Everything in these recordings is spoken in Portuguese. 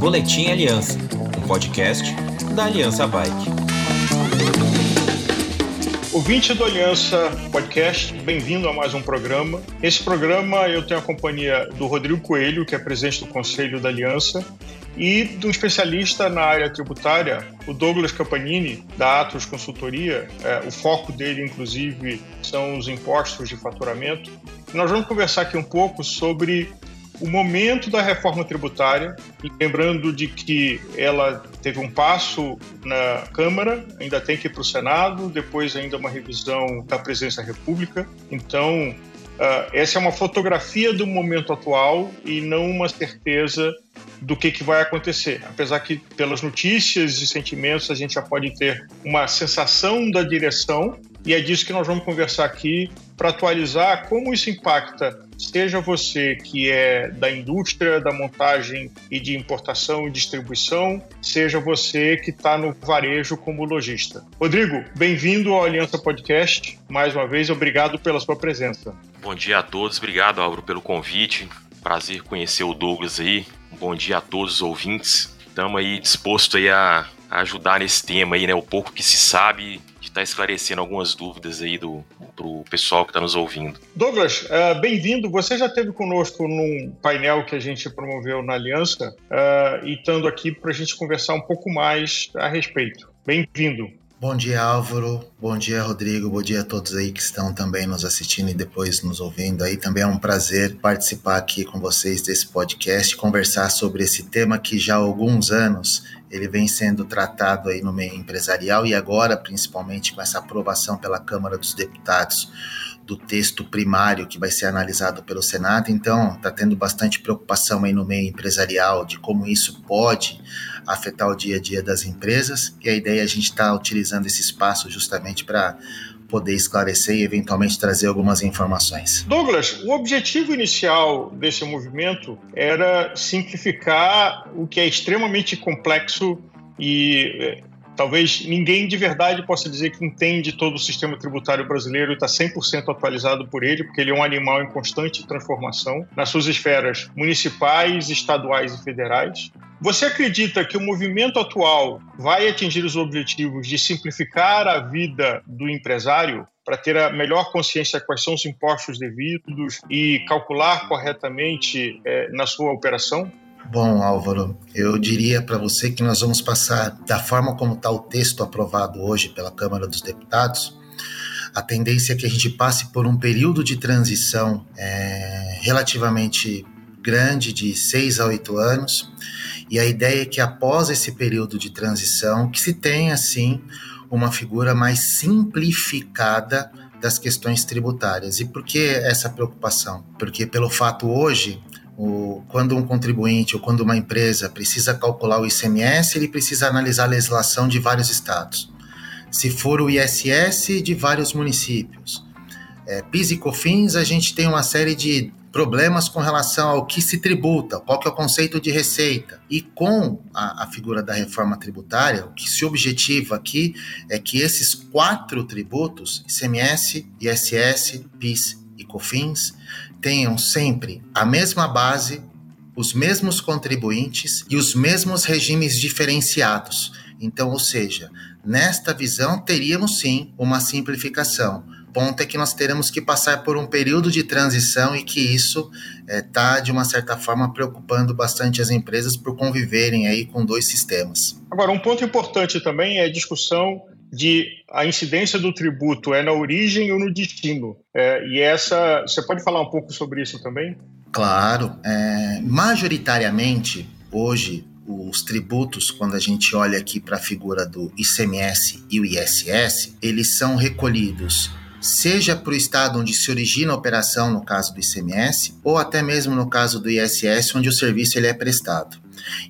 Boletim Aliança, um podcast da Aliança Bike. Ouvinte do Aliança Podcast, bem-vindo a mais um programa. Esse programa eu tenho a companhia do Rodrigo Coelho, que é presidente do Conselho da Aliança, e do especialista na área tributária, o Douglas Campanini, da Atos Consultoria. É, o foco dele, inclusive, são os impostos de faturamento. Nós vamos conversar aqui um pouco sobre o momento da reforma tributária, lembrando de que ela teve um passo na Câmara, ainda tem que ir para o Senado, depois ainda uma revisão da Presidência da República. Então, uh, essa é uma fotografia do momento atual e não uma certeza do que, que vai acontecer. Apesar que, pelas notícias e sentimentos, a gente já pode ter uma sensação da direção, e é disso que nós vamos conversar aqui para atualizar como isso impacta, seja você que é da indústria da montagem e de importação e distribuição, seja você que está no varejo como lojista. Rodrigo, bem-vindo ao Aliança Podcast. Mais uma vez, obrigado pela sua presença. Bom dia a todos, obrigado, Álvaro, pelo convite. Prazer conhecer o Douglas aí. Bom dia a todos os ouvintes. Estamos aí disposto aí a ajudar nesse tema aí, né? O pouco que se sabe está esclarecendo algumas dúvidas aí do pro pessoal que está nos ouvindo. Douglas, uh, bem-vindo. Você já esteve conosco num painel que a gente promoveu na Aliança uh, e estando aqui para a gente conversar um pouco mais a respeito. Bem-vindo. Bom dia, Álvaro. Bom dia, Rodrigo. Bom dia a todos aí que estão também nos assistindo e depois nos ouvindo aí. Também é um prazer participar aqui com vocês desse podcast, conversar sobre esse tema que já há alguns anos ele vem sendo tratado aí no meio empresarial e agora, principalmente com essa aprovação pela Câmara dos Deputados do texto primário que vai ser analisado pelo Senado. Então, está tendo bastante preocupação aí no meio empresarial de como isso pode afetar o dia a dia das empresas. E a ideia é a gente estar tá utilizando esse espaço justamente para poder esclarecer e eventualmente trazer algumas informações. Douglas, o objetivo inicial desse movimento era simplificar o que é extremamente complexo e eh, talvez ninguém de verdade possa dizer que entende todo o sistema tributário brasileiro e está 100% atualizado por ele, porque ele é um animal em constante transformação nas suas esferas municipais, estaduais e federais. Você acredita que o movimento atual vai atingir os objetivos de simplificar a vida do empresário para ter a melhor consciência de quais são os impostos devidos e calcular corretamente é, na sua operação? Bom, Álvaro, eu diria para você que nós vamos passar da forma como está o texto aprovado hoje pela Câmara dos Deputados. A tendência é que a gente passe por um período de transição é, relativamente grande, de seis a oito anos, e a ideia é que após esse período de transição, que se tenha, assim, uma figura mais simplificada das questões tributárias. E por que essa preocupação? Porque pelo fato hoje o, quando um contribuinte ou quando uma empresa precisa calcular o ICMS, ele precisa analisar a legislação de vários estados. Se for o ISS, de vários municípios. É, PIS e COFINS, a gente tem uma série de problemas com relação ao que se tributa, qual que é o conceito de receita. E com a, a figura da reforma tributária, o que se objetiva aqui é que esses quatro tributos, ICMS, ISS, PIS e COFINS, tenham sempre a mesma base, os mesmos contribuintes e os mesmos regimes diferenciados. Então, ou seja, nesta visão teríamos sim uma simplificação. Ponto é que nós teremos que passar por um período de transição e que isso está, eh, é, de uma certa forma, preocupando bastante as empresas por conviverem aí com dois sistemas. Agora, um ponto importante também é a discussão de a incidência do tributo é na origem ou no destino. É, e essa, você pode falar um pouco sobre isso também? Claro. É, majoritariamente, hoje, os tributos, quando a gente olha aqui para a figura do ICMS e o ISS, eles são recolhidos seja para o estado onde se origina a operação, no caso do ICMS, ou até mesmo no caso do ISS, onde o serviço ele é prestado.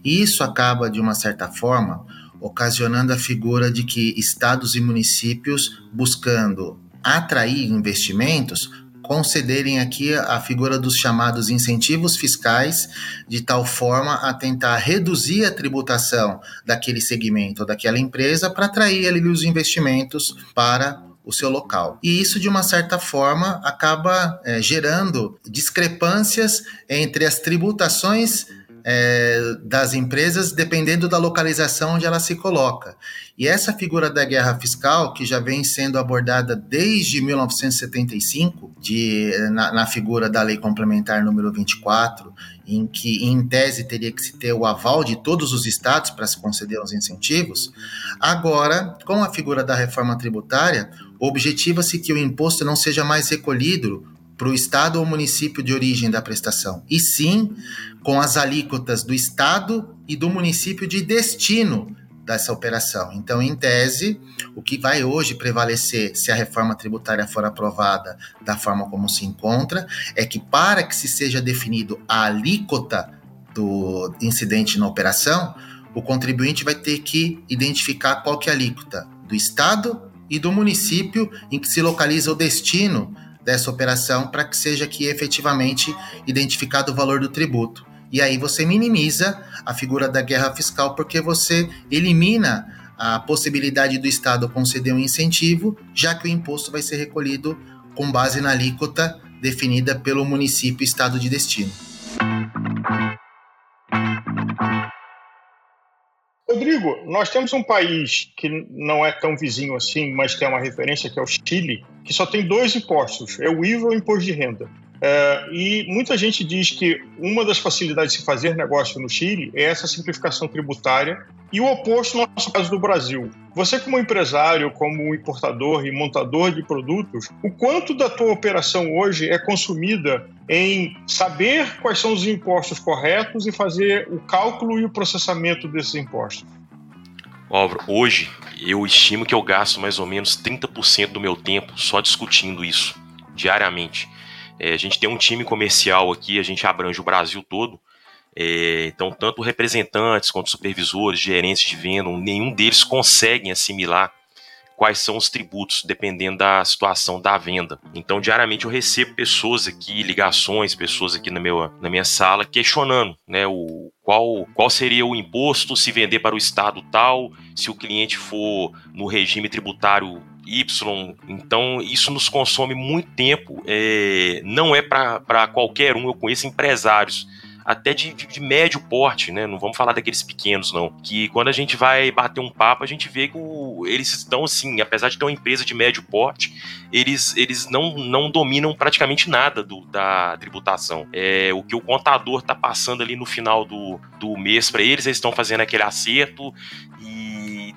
E isso acaba, de uma certa forma, ocasionando a figura de que estados e municípios, buscando atrair investimentos, concederem aqui a figura dos chamados incentivos fiscais, de tal forma a tentar reduzir a tributação daquele segmento ou daquela empresa para atrair ali os investimentos para o seu local. E isso, de uma certa forma, acaba é, gerando discrepâncias entre as tributações é, das empresas dependendo da localização onde ela se coloca. E essa figura da guerra fiscal, que já vem sendo abordada desde 1975, de, na, na figura da Lei Complementar número 24, em que, em tese, teria que se ter o aval de todos os estados para se conceder os incentivos, agora, com a figura da reforma tributária, objetiva-se que o imposto não seja mais recolhido para o estado ou município de origem da prestação, e sim com as alíquotas do estado e do município de destino dessa operação. Então, em tese, o que vai hoje prevalecer, se a reforma tributária for aprovada da forma como se encontra, é que para que se seja definido a alíquota do incidente na operação, o contribuinte vai ter que identificar qual que é a alíquota do estado e do município em que se localiza o destino dessa operação para que seja aqui efetivamente identificado o valor do tributo. E aí você minimiza a figura da guerra fiscal porque você elimina a possibilidade do Estado conceder um incentivo, já que o imposto vai ser recolhido com base na alíquota definida pelo município estado de destino. Rodrigo, nós temos um país que não é tão vizinho assim, mas é uma referência, que é o Chile, que só tem dois impostos, é o IVA e o imposto de renda. É, e muita gente diz que uma das facilidades de se fazer negócio no Chile é essa simplificação tributária e o oposto no nosso caso do Brasil. Você, como empresário, como importador e montador de produtos, o quanto da tua operação hoje é consumida em saber quais são os impostos corretos e fazer o cálculo e o processamento desses impostos? Álvaro, hoje eu estimo que eu gasto mais ou menos 30% do meu tempo só discutindo isso diariamente. É, a gente tem um time comercial aqui, a gente abrange o Brasil todo. É, então, tanto representantes quanto supervisores, gerentes de venda, nenhum deles conseguem assimilar quais são os tributos, dependendo da situação da venda. Então, diariamente eu recebo pessoas aqui, ligações, pessoas aqui na, meu, na minha sala, questionando né, o, qual, qual seria o imposto se vender para o estado tal, se o cliente for no regime tributário Y. Então, isso nos consome muito tempo. É, não é para qualquer um. Eu conheço empresários até de, de, de, médio porte, né? Não vamos falar daqueles pequenos, não. Que quando a gente vai bater um papo, a gente vê que o, eles estão, assim, apesar de ter uma empresa de médio porte, eles, eles não, não dominam praticamente nada do, da tributação. É, o que o contador está passando ali no final do, do mês para eles, eles estão fazendo aquele acerto e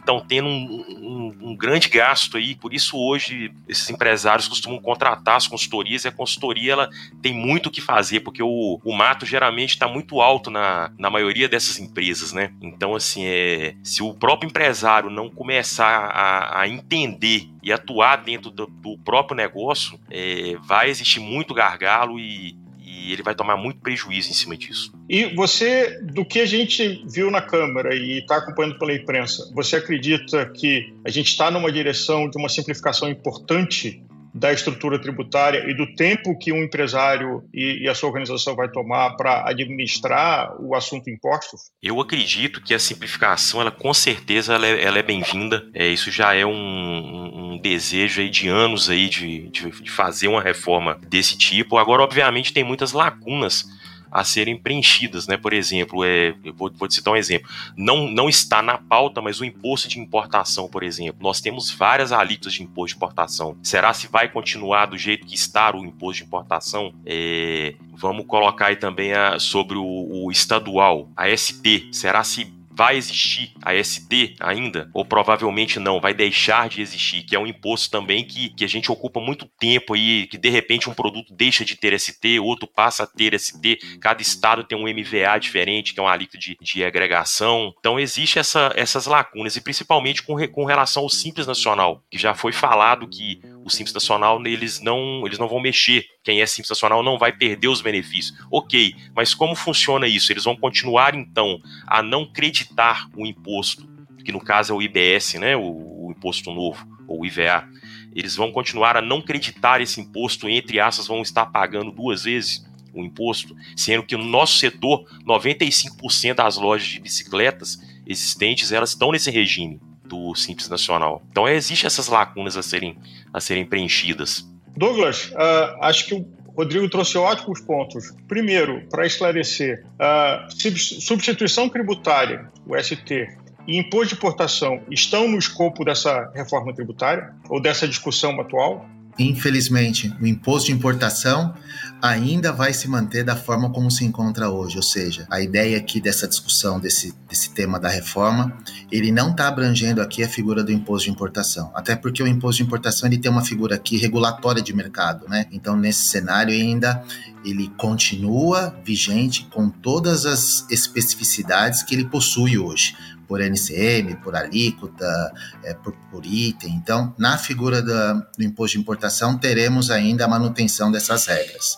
estão tendo um, um, um, grande gasto aí, por isso hoje esses empresários costumam contratar as consultorias e a consultoria ela tem muito o que fazer, porque o, o mato geralmente está muito alto na, na maioria dessas empresas, né? Então, assim, é, se o próprio empresário não começar a, a entender e atuar dentro do, do próprio negócio, é, vai existir muito gargalo e, e ele vai tomar muito prejuízo em cima disso. E você, do que a gente viu na Câmara e está acompanhando pela imprensa, você acredita que a gente está numa direção de uma simplificação importante da estrutura tributária e do tempo que um empresário e, e a sua organização vai tomar para administrar o assunto impostos? Eu acredito que a simplificação, ela com certeza, ela é, ela é bem-vinda. É, isso já é um, um, desejo aí de anos aí de, de, de fazer uma reforma desse tipo. Agora, obviamente, tem muitas lacunas a serem preenchidas, né? Por exemplo, é, vou, vou te citar um exemplo. Não, não está na pauta, mas o imposto de importação, por exemplo. Nós temos várias alíquotas de imposto de importação. Será se vai continuar do jeito que está o imposto de importação? É, vamos colocar aí também a, sobre o, o estadual, a ST. Será se vai existir a ST ainda, ou provavelmente não, vai deixar de existir, que é um imposto também que, que a gente ocupa muito tempo aí, que de repente um produto deixa de ter ST, outro passa a ter ST, cada estado tem um MVA diferente, que é uma alíquota de, de agregação. Então existe essa, essas lacunas, e principalmente com, com relação ao Simples Nacional, que já foi falado que o Simples Nacional eles não, eles não vão mexer. Quem é Simples Nacional não vai perder os benefícios. Ok, mas como funciona isso? Eles vão continuar então a não creditar o imposto, que no caso é o IBS, né, o, o imposto novo, ou IVA. Eles vão continuar a não creditar esse imposto, entre aspas, vão estar pagando duas vezes o imposto, sendo que no nosso setor, 95% das lojas de bicicletas existentes, elas estão nesse regime. Do Simples Nacional. Então existem essas lacunas a serem, a serem preenchidas. Douglas, uh, acho que o Rodrigo trouxe ótimos pontos. Primeiro, para esclarecer, a substituição tributária, o ST, e imposto de importação estão no escopo dessa reforma tributária ou dessa discussão atual? Infelizmente, o imposto de importação ainda vai se manter da forma como se encontra hoje, ou seja, a ideia aqui dessa discussão desse, desse tema da reforma, ele não está abrangendo aqui a figura do imposto de importação, até porque o imposto de importação ele tem uma figura aqui regulatória de mercado, né? Então nesse cenário ainda ele continua vigente com todas as especificidades que ele possui hoje por NCM, por alíquota, é, por, por, item. Então, na figura da, do imposto de importação, teremos ainda a manutenção dessas regras.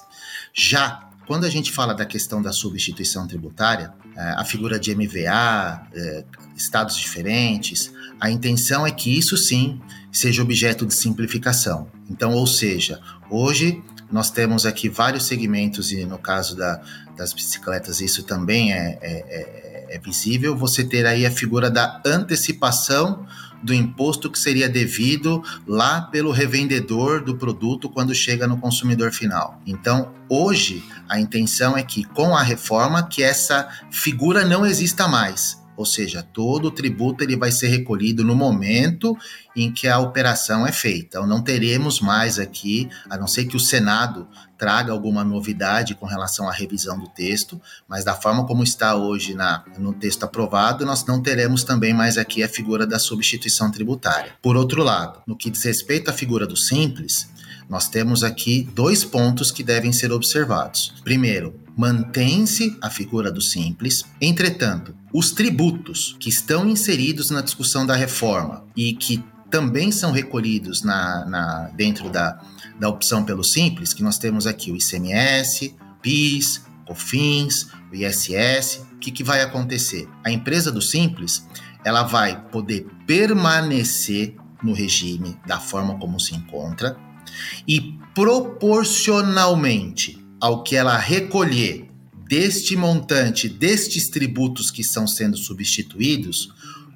Já quando a gente fala da questão da substituição tributária, é, a figura de MVA, é, estados diferentes, a intenção é que isso sim seja objeto de simplificação. Então, ou seja, hoje nós temos aqui vários segmentos, e no caso da, das bicicletas isso também é, é, é, é visível, você ter aí a figura da antecipação do imposto que seria devido lá pelo revendedor do produto quando chega no consumidor final. Então, hoje a intenção é que com a reforma que essa figura não exista mais ou seja, todo o tributo ele vai ser recolhido no momento em que a operação é feita. Então, não teremos mais aqui, a não ser que o Senado traga alguma novidade com relação à revisão do texto, mas da forma como está hoje na, no texto aprovado, nós não teremos também mais aqui a figura da substituição tributária. Por outro lado, no que diz respeito à figura do simples, nós temos aqui dois pontos que devem ser observados. Primeiro, mantém-se a figura do simples, entretanto, os tributos que estão inseridos na discussão da reforma e que também são recolhidos na, na dentro da, da opção pelo simples, que nós temos aqui o ICMS, PIS, COFINS, o ISS. O que, que vai acontecer? A empresa do simples ela vai poder permanecer no regime da forma como se encontra, e proporcionalmente ao que ela recolher deste montante, destes tributos que estão sendo substituídos,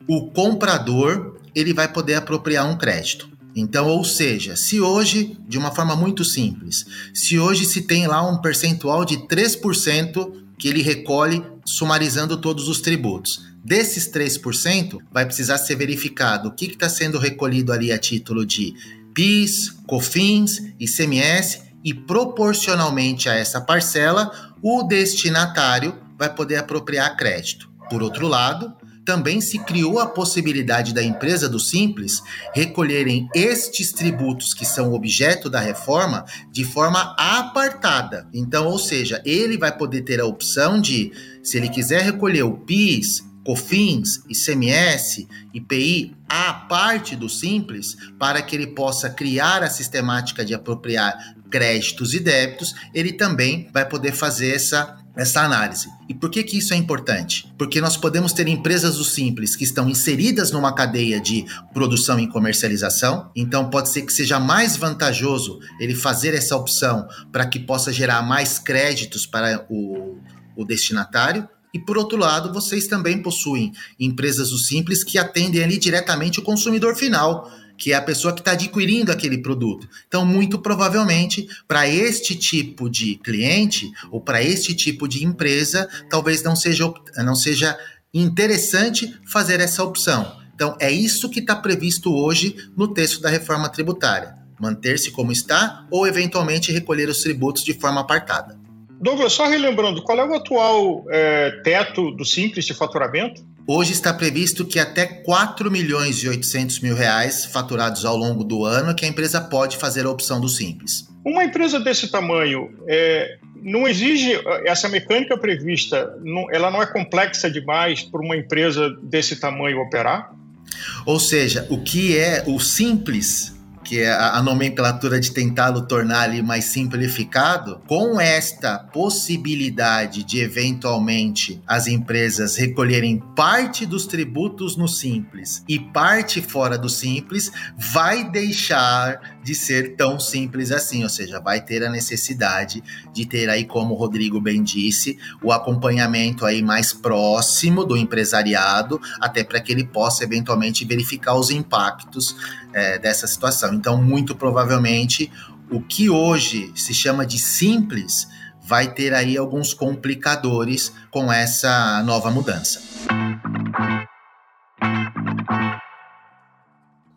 o comprador ele vai poder apropriar um crédito. Então, ou seja, se hoje, de uma forma muito simples, se hoje se tem lá um percentual de 3% que ele recolhe sumarizando todos os tributos. Desses 3%, vai precisar ser verificado o que está sendo recolhido ali a título de PIS, COFINS, ICMS e proporcionalmente a essa parcela, o destinatário vai poder apropriar crédito. Por outro lado, também se criou a possibilidade da empresa do Simples recolherem estes tributos que são objeto da reforma de forma apartada. Então, ou seja, ele vai poder ter a opção de, se ele quiser recolher o PIS, COFINS, ICMS, IPI, a parte do Simples, para que ele possa criar a sistemática de apropriar créditos e débitos, ele também vai poder fazer essa, essa análise. E por que, que isso é importante? Porque nós podemos ter empresas do Simples que estão inseridas numa cadeia de produção e comercialização, então pode ser que seja mais vantajoso ele fazer essa opção para que possa gerar mais créditos para o, o destinatário, e por outro lado, vocês também possuem empresas do Simples que atendem ali diretamente o consumidor final, que é a pessoa que está adquirindo aquele produto. Então, muito provavelmente, para este tipo de cliente ou para este tipo de empresa, talvez não seja, não seja interessante fazer essa opção. Então, é isso que está previsto hoje no texto da reforma tributária: manter-se como está ou, eventualmente, recolher os tributos de forma apartada. Douglas, só relembrando, qual é o atual é, teto do Simples de faturamento? Hoje está previsto que até 4 milhões e 800 mil reais faturados ao longo do ano que a empresa pode fazer a opção do Simples. Uma empresa desse tamanho é, não exige essa mecânica prevista, não, ela não é complexa demais para uma empresa desse tamanho operar? Ou seja, o que é o simples que é a, nomenclatura de tentá-lo tornar ali mais simplificado, com esta possibilidade de eventualmente as empresas recolherem parte dos tributos no simples e parte fora do simples, vai deixar de ser tão simples assim, ou seja, vai ter a necessidade de ter aí, como o Rodrigo bem disse, o acompanhamento aí mais próximo do empresariado, até para que ele possa eventualmente verificar os impactos é, dessa situação. Então, muito provavelmente, o que hoje se chama de simples vai ter aí alguns complicadores com essa nova mudança.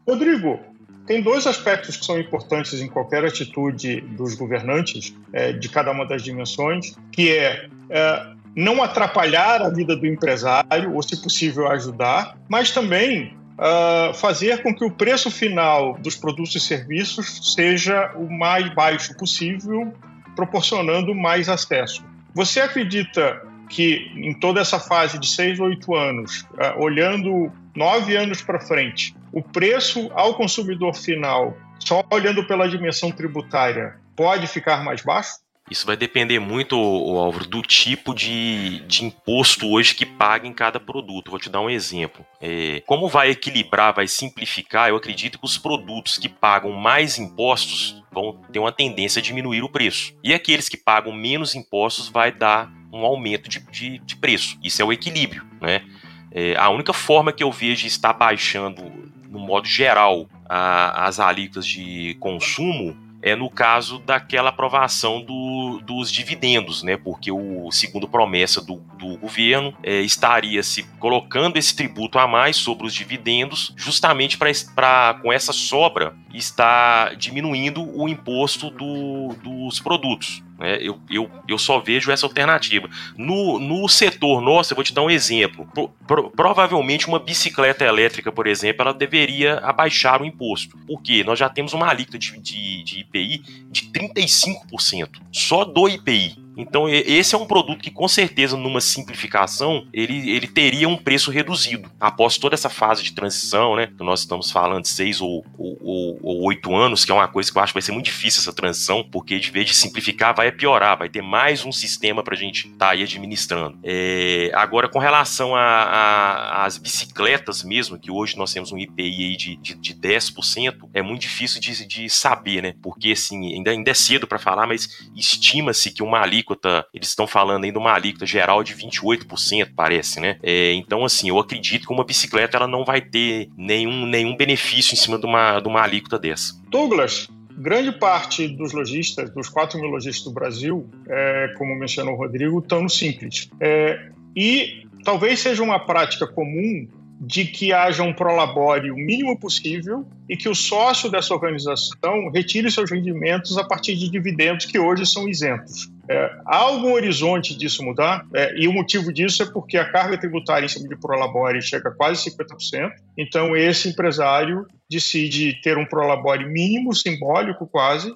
Rodrigo, tem dois aspectos que são importantes em qualquer atitude dos governantes, é, de cada uma das dimensões, que é, é não atrapalhar a vida do empresário, ou, se possível, ajudar, mas também uh, fazer com que o preço final dos produtos e serviços seja o mais baixo possível, proporcionando mais acesso. Você acredita que em toda essa fase de seis ou oito anos, uh, olhando nove anos para frente, o preço ao consumidor final, só olhando pela dimensão tributária, pode ficar mais baixo? Isso vai depender muito, Álvaro, do tipo de, de imposto hoje que paga em cada produto. Vou te dar um exemplo. É, como vai equilibrar, vai simplificar, eu acredito que os produtos que pagam mais impostos vão ter uma tendência a diminuir o preço. E aqueles que pagam menos impostos vai dar um aumento de, de, de preço. Isso é o equilíbrio, né? É, a única forma que eu vejo de estar baixando, no modo geral, a, as alíquotas de consumo é no caso daquela aprovação do, dos dividendos, né? Porque o segundo promessa do, do governo é, estaria se colocando esse tributo a mais sobre os dividendos, justamente para com essa sobra estar diminuindo o imposto do, dos produtos. Né? Eu, eu, eu só vejo essa alternativa. No, no setor nosso, eu vou te dar um exemplo. Pro, pro, provavelmente uma bicicleta elétrica, por exemplo, ela deveria abaixar o imposto. Porque nós já temos uma alíquota de, de, de IPI de 35%. Só do IPI. Então, esse é um produto que, com certeza, numa simplificação, ele, ele teria um preço reduzido. Após toda essa fase de transição, né? Nós estamos falando de seis ou, ou, ou, oito anos, que é uma coisa que eu acho que vai ser muito difícil essa transição, porque de vez de simplificar, vai piorar, vai ter mais um sistema para a gente estar tá aí administrando. É, agora, com relação às bicicletas mesmo, que hoje nós temos um IPI de, de, de 10%, é muito difícil de, de saber, né? Porque, assim, ainda, ainda é cedo para falar, mas estima-se que uma alíquota, eles estão falando ainda uma alíquota geral de 28%, parece, né? É, então, assim, eu acredito que uma bicicleta ela não vai ter nenhum, nenhum benefício em cima de uma, de uma alíquota dessa. Douglas, grande parte dos lojistas, dos 4 mil lojistas do Brasil, é, como mencionou o Rodrigo, estão no Simples. É, e talvez seja uma prática comum de que haja um prolabore o mínimo possível e que o sócio dessa organização retire seus rendimentos a partir de dividendos que hoje são isentos. É, há algum horizonte disso mudar? É, e o motivo disso é porque a carga tributária em cima de prolabore chega a quase 50%. Então, esse empresário decide ter um prolabore mínimo, simbólico quase,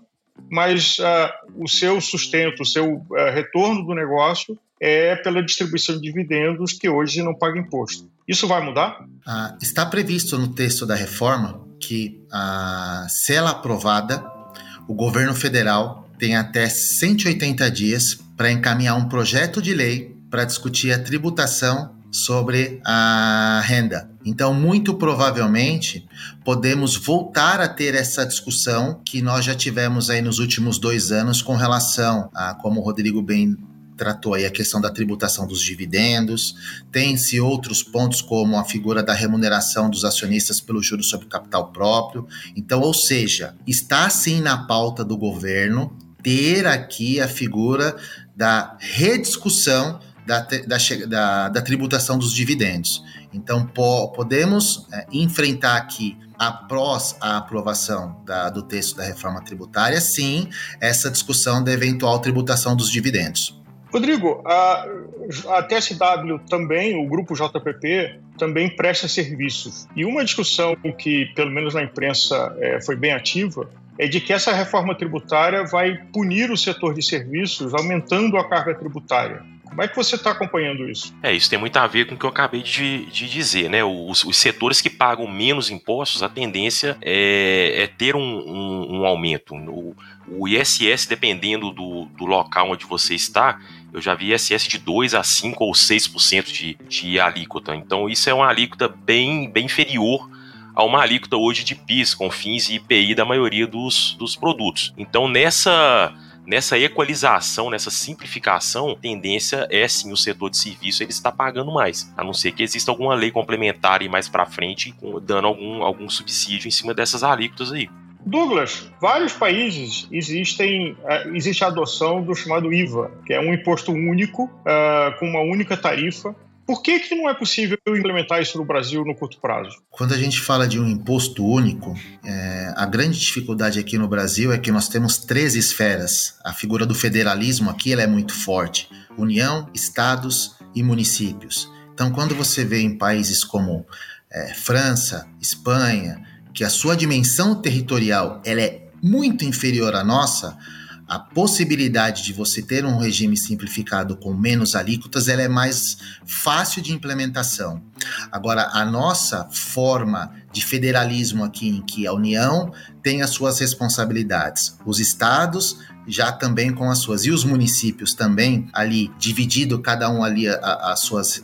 mas uh, o seu sustento, o seu uh, retorno do negócio é pela distribuição de dividendos que hoje não paga imposto. Isso vai mudar? Ah, está previsto no texto da reforma que, ah, se ela aprovada, o governo federal tem até 180 dias para encaminhar um projeto de lei para discutir a tributação sobre a renda. Então, muito provavelmente, podemos voltar a ter essa discussão que nós já tivemos aí nos últimos dois anos com relação a, como o Rodrigo bem tratou aí a questão da tributação dos dividendos, tem-se outros pontos como a figura da remuneração dos acionistas pelo juros sobre capital próprio. Então, ou seja, está sim na pauta do governo ter aqui a figura da rediscussão da, da, da, da tributação dos dividendos. Então, po, podemos é, enfrentar aqui, após a aprovação da, do texto da reforma tributária, sim, essa discussão da eventual tributação dos dividendos. Rodrigo, a, a TSW também, o grupo JPP, também presta serviços. E uma discussão que, pelo menos na imprensa, é, foi bem ativa, é de que essa reforma tributária vai punir o setor de serviços, aumentando a carga tributária. Como é que você está acompanhando isso? É, isso tem muito a ver com o que eu acabei de, de dizer, né? Os, os, setores que pagam menos impostos, a tendência é, é ter um, um, um aumento. O, o, ISS, dependendo do, do local onde você está, eu já vi ISS de 2 a 5 ou 6% de, de alíquota. Então, isso é uma alíquota bem, bem inferior a uma alíquota hoje de PIS, com fins e IPI da maioria dos, dos produtos. Então, nessa nessa equalização, nessa simplificação, tendência é sim o setor de serviço ele está pagando mais, a não ser que exista alguma lei complementar e mais para frente dando algum, algum subsídio em cima dessas alíquotas aí. Douglas, vários países existem uh, existe a adoção do chamado IVA, que é um imposto único uh, com uma única tarifa por que, que não é possível implementar isso no Brasil no curto prazo? Quando a gente fala de um imposto único, é, a grande dificuldade aqui no Brasil é que nós temos três esferas. A figura do federalismo aqui ela é muito forte: União, Estados e municípios. Então, quando você vê em países como é, França, Espanha, que a sua dimensão territorial ela é muito inferior à nossa, a possibilidade de você ter um regime simplificado com menos alíquotas ela é mais fácil de implementação. Agora, a nossa forma de federalismo aqui, em que a União tem as suas responsabilidades, os estados já também com as suas, e os municípios também ali, dividido cada um ali as suas,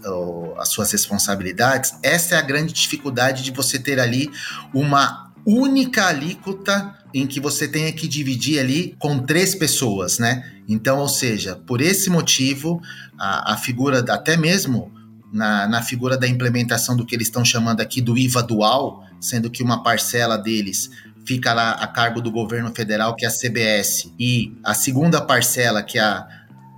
as suas responsabilidades, essa é a grande dificuldade de você ter ali uma única alíquota em que você tenha que dividir ali com três pessoas, né? Então, ou seja, por esse motivo, a, a figura, até mesmo na, na figura da implementação do que eles estão chamando aqui do IVA dual, sendo que uma parcela deles fica lá a cargo do governo federal, que é a CBS, e a segunda parcela, que é a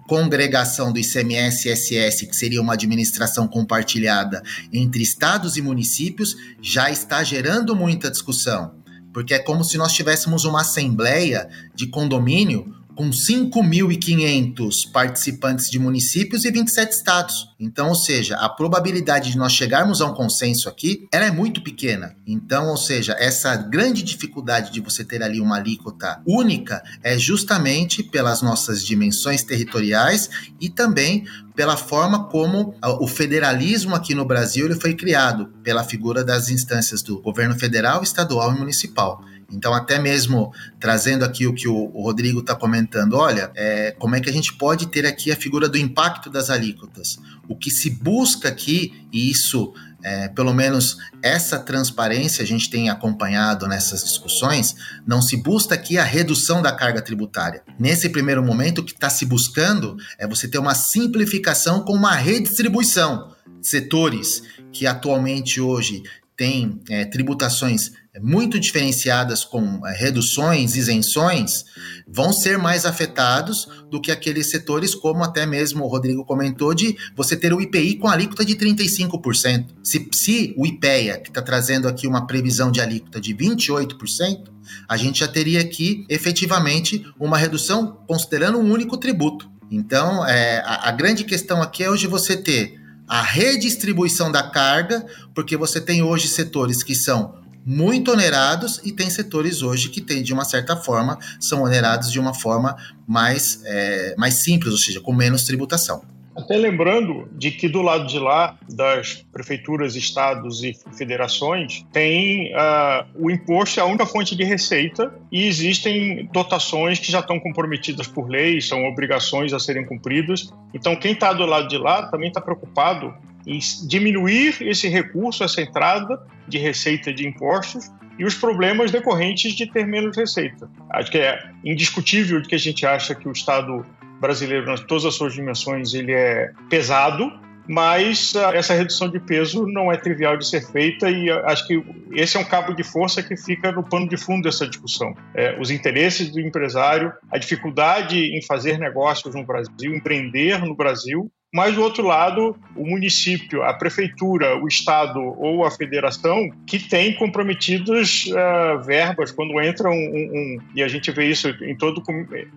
congregação do ICMS SS, que seria uma administração compartilhada entre estados e municípios, já está gerando muita discussão porque é como se nós tivéssemos uma assembleia de condomínio com 5.500 participantes de municípios e 27 estados. Então, ou seja, a probabilidade de nós chegarmos a um consenso aqui, ela é muito pequena. Então, ou seja, essa grande dificuldade de você ter ali uma alíquota única é justamente pelas nossas dimensões territoriais e também pela forma como o federalismo aqui no Brasil ele foi criado, pela figura das instâncias do governo federal, estadual e municipal. Então, até mesmo trazendo aqui o que o, Rodrigo está comentando, olha, é, como é que a gente pode ter aqui a figura do impacto das alíquotas? O que se busca aqui, e isso, é, pelo menos essa transparência a gente tem acompanhado nessas discussões, não se busca aqui a redução da carga tributária. Nesse primeiro momento, o que está se buscando é você ter uma simplificação com uma redistribuição. Setores que atualmente hoje têm é, tributações muito diferenciadas com é, reduções, isenções, vão ser mais afetados do que aqueles setores, como até mesmo o Rodrigo comentou, de você ter o IPI com alíquota de 35%. Se, se o IPEA, que está trazendo aqui uma previsão de alíquota de 28%, a gente já teria aqui efetivamente uma redução considerando um único tributo. Então, é, a, a grande questão aqui é hoje você ter a redistribuição da carga, porque você tem hoje setores que são muito onerados e tem setores hoje que tem, de uma certa forma, são onerados de uma forma mais, é, mais simples, ou seja, com menos tributação. Até lembrando de que do lado de lá das prefeituras, estados e federações tem uh, o imposto é a única fonte de receita e existem dotações que já estão comprometidas por lei, são obrigações a serem cumpridas. Então quem está do lado de lá também está preocupado em diminuir esse recurso, essa entrada de receita de impostos e os problemas decorrentes de ter menos receita. Acho que é indiscutível que a gente acha que o Estado brasileiro, nas todas as suas dimensões, ele é pesado, mas uh, essa redução de peso não é trivial de ser feita e uh, acho que esse é um cabo de força que fica no pano de fundo dessa discussão. É, os interesses do empresário, a dificuldade em fazer negócios no Brasil, empreender no Brasil mas, do outro lado, o município, a prefeitura, o Estado ou a federação que tem comprometidas uh, verbas quando entra um, um, um, E a gente vê isso em todo.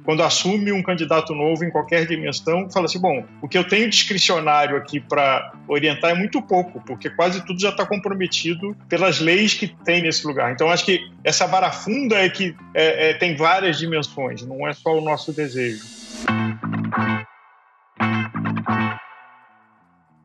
Quando assume um candidato novo em qualquer dimensão, fala assim: bom, o que eu tenho discricionário aqui para orientar é muito pouco, porque quase tudo já está comprometido pelas leis que tem nesse lugar. Então, acho que essa barafunda é que é, é, tem várias dimensões, não é só o nosso desejo.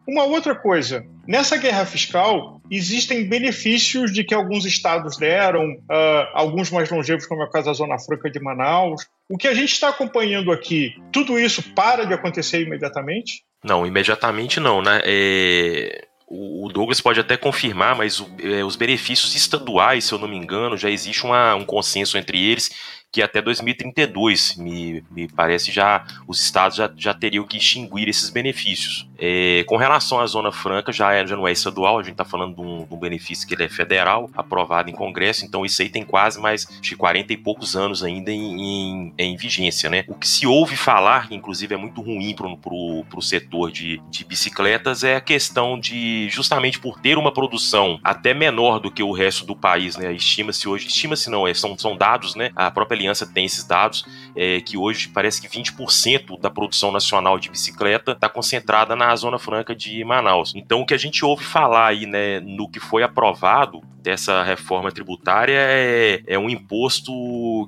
Uma outra coisa, nessa guerra fiscal, existem benefícios de que alguns estados deram, uh, alguns mais longevos, como é o caso da Zona Franca de Manaus. O que a gente está acompanhando aqui, tudo isso para de acontecer imediatamente? Não, imediatamente não, né? É... O Douglas pode até confirmar, mas é, os benefícios estaduais, se eu não me engano, já existe uma, um consenso entre eles que até 2032, me, me parece, já os estados já, já teriam que extinguir esses benefícios. É, com relação à Zona Franca, já, é, já não é estadual, a gente está falando de um, de um, benefício que ele é federal, aprovado em Congresso, então isso aí tem quase mais de 40 e poucos anos ainda em, em, em vigência, né? O que se ouve falar, que inclusive é muito ruim para o setor de, de bicicletas, é a questão de, justamente por ter uma produção até menor do que o resto do país, né? Estima-se hoje, estima-se não, é, são, são dados, né? A própria Aliança tem esses dados, é, que hoje parece que 20% da produção nacional de bicicleta está concentrada na Zona Franca de Manaus. Então, o que a gente ouve falar aí, né, no que foi aprovado dessa reforma tributária é, é um imposto,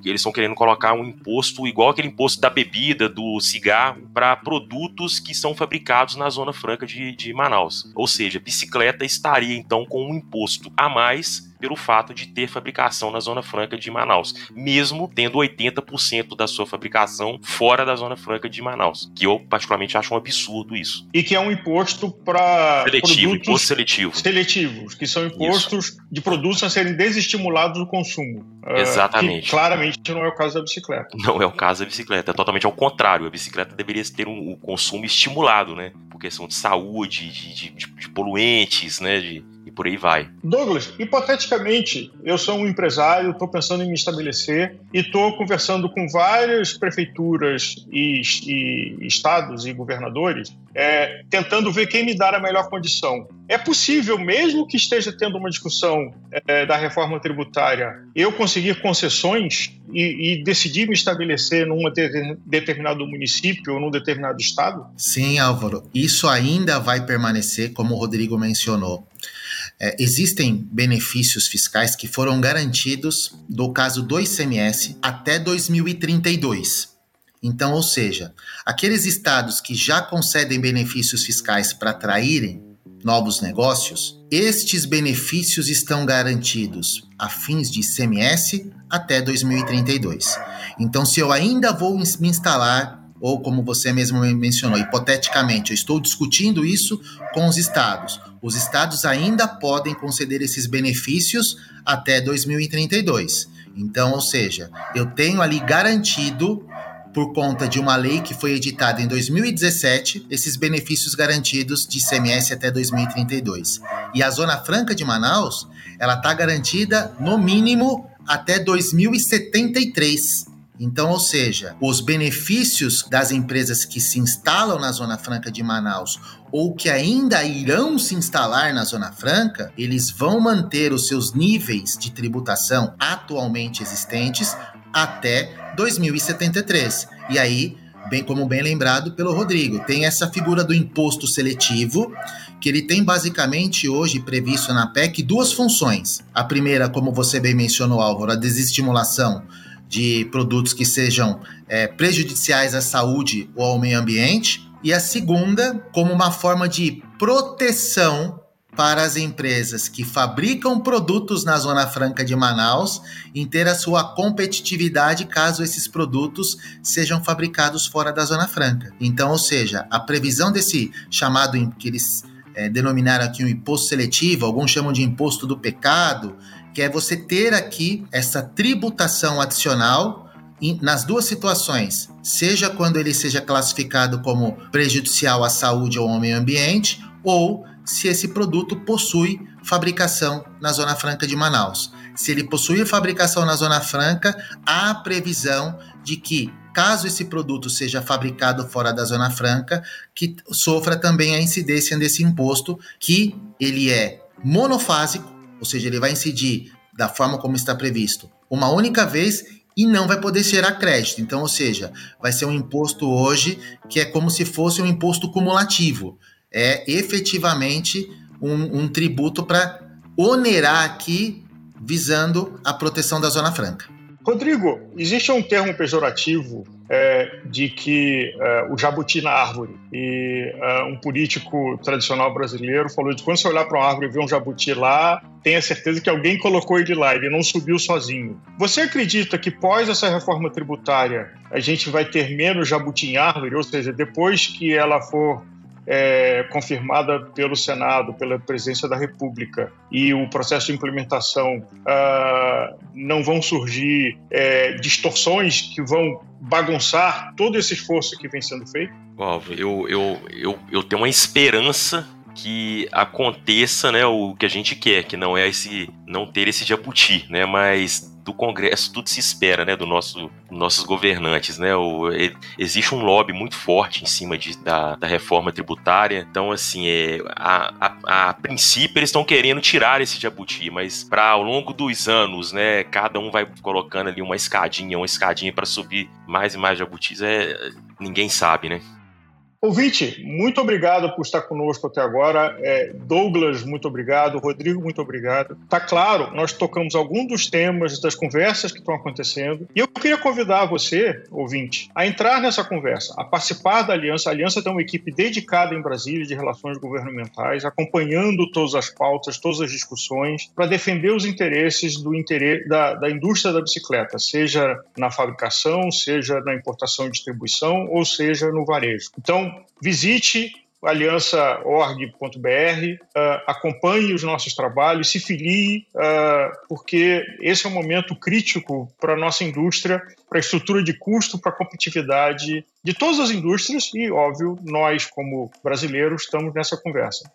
eles estão querendo colocar um imposto igual aquele imposto da bebida, do cigarro, para produtos que são fabricados na Zona Franca de, de Manaus. Ou seja, bicicleta estaria então com um imposto a mais pelo fato de ter fabricação na Zona Franca de Manaus, mesmo tendo 80% da sua fabricação fora da Zona Franca de Manaus, que eu particularmente acho um absurdo isso. E que é um imposto para seletivo, imposto seletivo. Seletivos, que são impostos isso. de produtos a serem desestimulados do consumo. Ah, Exatamente. Que claramente não é o caso da bicicleta. Não é o caso da bicicleta, é totalmente ao contrário. A bicicleta deveria ter um, um consumo estimulado, né? Por questão de saúde, de, de, de, poluentes, né? De, por aí vai. Douglas, hipoteticamente, eu sou um empresário, estou pensando em me estabelecer e estou conversando com várias prefeituras e, e estados e governadores, é, tentando ver quem me dá a melhor condição. É possível, mesmo que esteja tendo uma discussão é, da reforma tributária, eu conseguir concessões e, e decidir me estabelecer num determinado município ou num determinado estado? Sim, Álvaro. Isso ainda vai permanecer, como o Rodrigo mencionou. É, existem benefícios fiscais que foram garantidos do caso do ICMS até 2032. Então, ou seja, aqueles estados que já concedem benefícios fiscais para atraírem novos negócios, estes benefícios estão garantidos a fins de ICMS até 2032. Então, se eu ainda vou me instalar ou como você mesmo mencionou, hipoteticamente, eu estou discutindo isso com os estados. Os estados ainda podem conceder esses benefícios até 2032. Então, ou seja, eu tenho ali garantido por conta de uma lei que foi editada em 2017, esses benefícios garantidos de ICMS até 2032. E a Zona Franca de Manaus, ela está garantida no mínimo até 2073. Então, ou seja, os benefícios das empresas que se instalam na Zona Franca de Manaus ou que ainda irão se instalar na Zona Franca, eles vão manter os seus níveis de tributação atualmente existentes até 2073. E aí, bem como bem lembrado pelo Rodrigo, tem essa figura do imposto seletivo, que ele tem basicamente hoje previsto na PEC duas funções. A primeira, como você bem mencionou, Álvaro, a desestimulação de produtos que sejam é, prejudiciais à saúde ou ao meio ambiente, e a segunda, como uma forma de proteção para as empresas que fabricam produtos na Zona Franca de Manaus em ter a sua competitividade caso esses produtos sejam fabricados fora da Zona Franca. Então, ou seja, a previsão desse chamado que eles é, denominaram aqui um imposto seletivo, alguns chamam de imposto do pecado, que é você ter aqui essa tributação adicional nas duas situações, seja quando ele seja classificado como prejudicial à saúde ou ao meio ambiente, ou se esse produto possui fabricação na Zona Franca de Manaus. Se ele possui fabricação na Zona Franca, há previsão de que, caso esse produto seja fabricado fora da Zona Franca, que sofra também a incidência desse imposto, que ele é monofásico, ou seja, ele vai incidir da forma como está previsto uma única vez e não vai poder gerar crédito. Então, ou seja, vai ser um imposto hoje que é como se fosse um imposto cumulativo. É efetivamente um, um tributo para onerar aqui, visando a proteção da Zona Franca. Rodrigo, existe um termo pejorativo é, de que é, o jabuti na árvore. E é, um político tradicional brasileiro falou de quando você olhar para uma árvore e ver um jabuti lá, tenha certeza que alguém colocou ele lá, ele não subiu sozinho. Você acredita que pós essa reforma tributária a gente vai ter menos jabuti em árvore, ou seja, depois que ela for é, confirmada pelo Senado, pela presidência da República, e o processo de implementação uh, não vão surgir é, distorções que vão bagunçar todo esse esforço que vem sendo feito? eu, eu, eu, eu tenho uma esperança que aconteça, né, o que a gente quer, que não é esse não ter esse jabuti, né, mas do Congresso tudo se espera, né, do nosso nossos governantes, né, o, existe um lobby muito forte em cima de, da, da reforma tributária, então assim é a, a, a princípio eles estão querendo tirar esse jabuti, mas para ao longo dos anos, né, cada um vai colocando ali uma escadinha, uma escadinha para subir mais e mais jabutis, é ninguém sabe, né? Ouvinte, muito obrigado por estar conosco até agora. É, Douglas, muito obrigado. Rodrigo, muito obrigado. Tá claro, nós tocamos alguns dos temas das conversas que estão acontecendo. E eu queria convidar você, ouvinte, a entrar nessa conversa, a participar da Aliança. A Aliança tem uma equipe dedicada em Brasília de relações governamentais, acompanhando todas as pautas, todas as discussões, para defender os interesses do interesse da, da indústria da bicicleta, seja na fabricação, seja na importação e distribuição, ou seja no varejo. Então, visite aliança.org.br, uh, ah, acompanhe os nossos trabalhos, se filie, uh, porque esse é um momento crítico para a nossa indústria, para a estrutura de custo, para a competitividade de todas as indústrias e, óbvio, nós, como brasileiros, estamos nessa conversa.